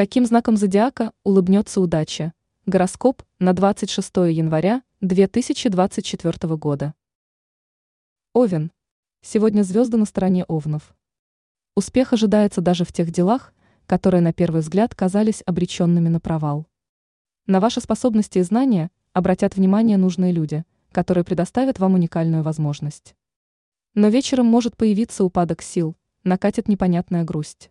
Каким знаком зодиака улыбнется удача? Гороскоп на 26 января 2024 года. Овен. Сегодня звезды на стороне овнов. Успех ожидается даже в тех делах, которые на первый взгляд казались обреченными на провал. На ваши способности и знания обратят внимание нужные люди, которые предоставят вам уникальную возможность. Но вечером может появиться упадок сил, накатит непонятная грусть.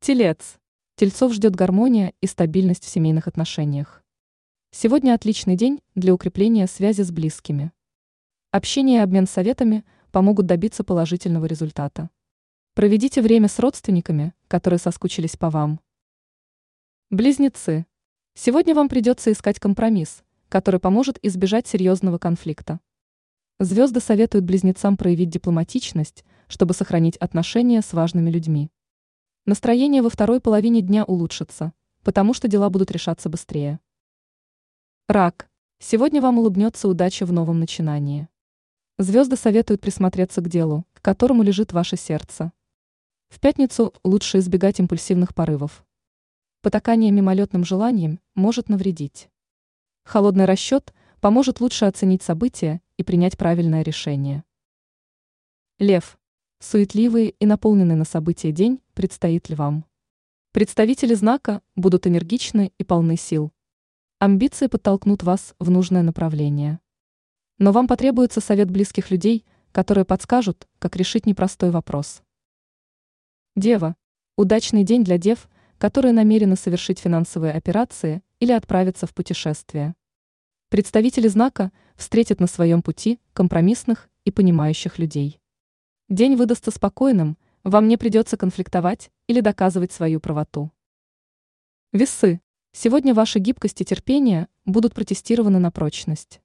Телец. Тельцов ждет гармония и стабильность в семейных отношениях. Сегодня отличный день для укрепления связи с близкими. Общение и обмен советами помогут добиться положительного результата. Проведите время с родственниками, которые соскучились по вам. Близнецы. Сегодня вам придется искать компромисс, который поможет избежать серьезного конфликта. Звезды советуют близнецам проявить дипломатичность, чтобы сохранить отношения с важными людьми. Настроение во второй половине дня улучшится, потому что дела будут решаться быстрее. Рак. Сегодня вам улыбнется удача в новом начинании. Звезды советуют присмотреться к делу, к которому лежит ваше сердце. В пятницу лучше избегать импульсивных порывов. Потакание мимолетным желанием может навредить. Холодный расчет поможет лучше оценить события и принять правильное решение. Лев. Суетливый и наполненный на события день предстоит львам. Представители знака будут энергичны и полны сил. Амбиции подтолкнут вас в нужное направление. Но вам потребуется совет близких людей, которые подскажут, как решить непростой вопрос. Дева. Удачный день для дев, которые намерены совершить финансовые операции или отправиться в путешествие. Представители знака встретят на своем пути компромиссных и понимающих людей. День выдастся спокойным, вам не придется конфликтовать или доказывать свою правоту. Весы. Сегодня ваша гибкость и терпение будут протестированы на прочность.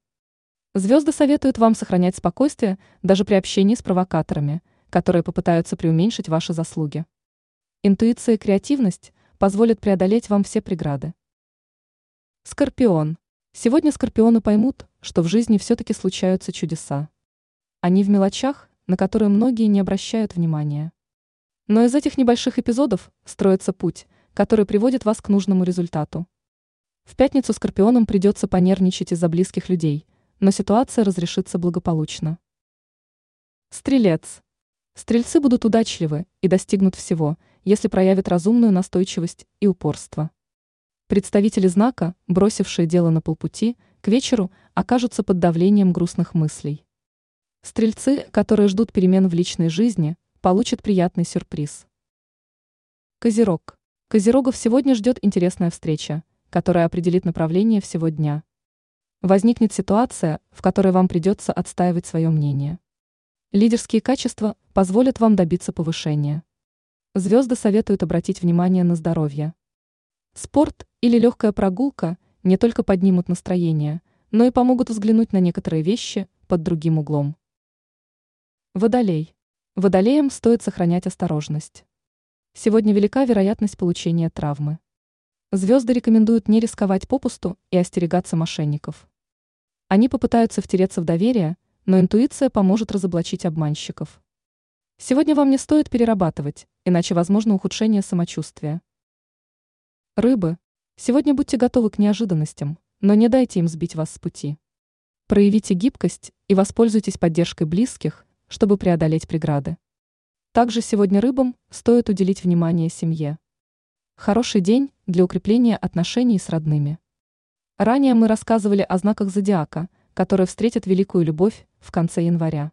Звезды советуют вам сохранять спокойствие даже при общении с провокаторами, которые попытаются преуменьшить ваши заслуги. Интуиция и креативность позволят преодолеть вам все преграды. Скорпион. Сегодня скорпионы поймут, что в жизни все-таки случаются чудеса. Они в мелочах, на которые многие не обращают внимания. Но из этих небольших эпизодов строится путь, который приводит вас к нужному результату. В пятницу скорпионам придется понервничать из-за близких людей, но ситуация разрешится благополучно. Стрелец. Стрельцы будут удачливы и достигнут всего, если проявят разумную настойчивость и упорство. Представители знака, бросившие дело на полпути, к вечеру окажутся под давлением грустных мыслей. Стрельцы, которые ждут перемен в личной жизни, получат приятный сюрприз. Козерог. Козерогов сегодня ждет интересная встреча, которая определит направление всего дня. Возникнет ситуация, в которой вам придется отстаивать свое мнение. Лидерские качества позволят вам добиться повышения. Звезды советуют обратить внимание на здоровье. Спорт или легкая прогулка не только поднимут настроение, но и помогут взглянуть на некоторые вещи под другим углом. Водолей. Водолеям стоит сохранять осторожность. Сегодня велика вероятность получения травмы. Звезды рекомендуют не рисковать попусту и остерегаться мошенников. Они попытаются втереться в доверие, но интуиция поможет разоблачить обманщиков. Сегодня вам не стоит перерабатывать, иначе возможно ухудшение самочувствия. Рыбы. Сегодня будьте готовы к неожиданностям, но не дайте им сбить вас с пути. Проявите гибкость и воспользуйтесь поддержкой близких, чтобы преодолеть преграды. Также сегодня рыбам стоит уделить внимание семье. Хороший день для укрепления отношений с родными. Ранее мы рассказывали о знаках зодиака, которые встретят великую любовь в конце января.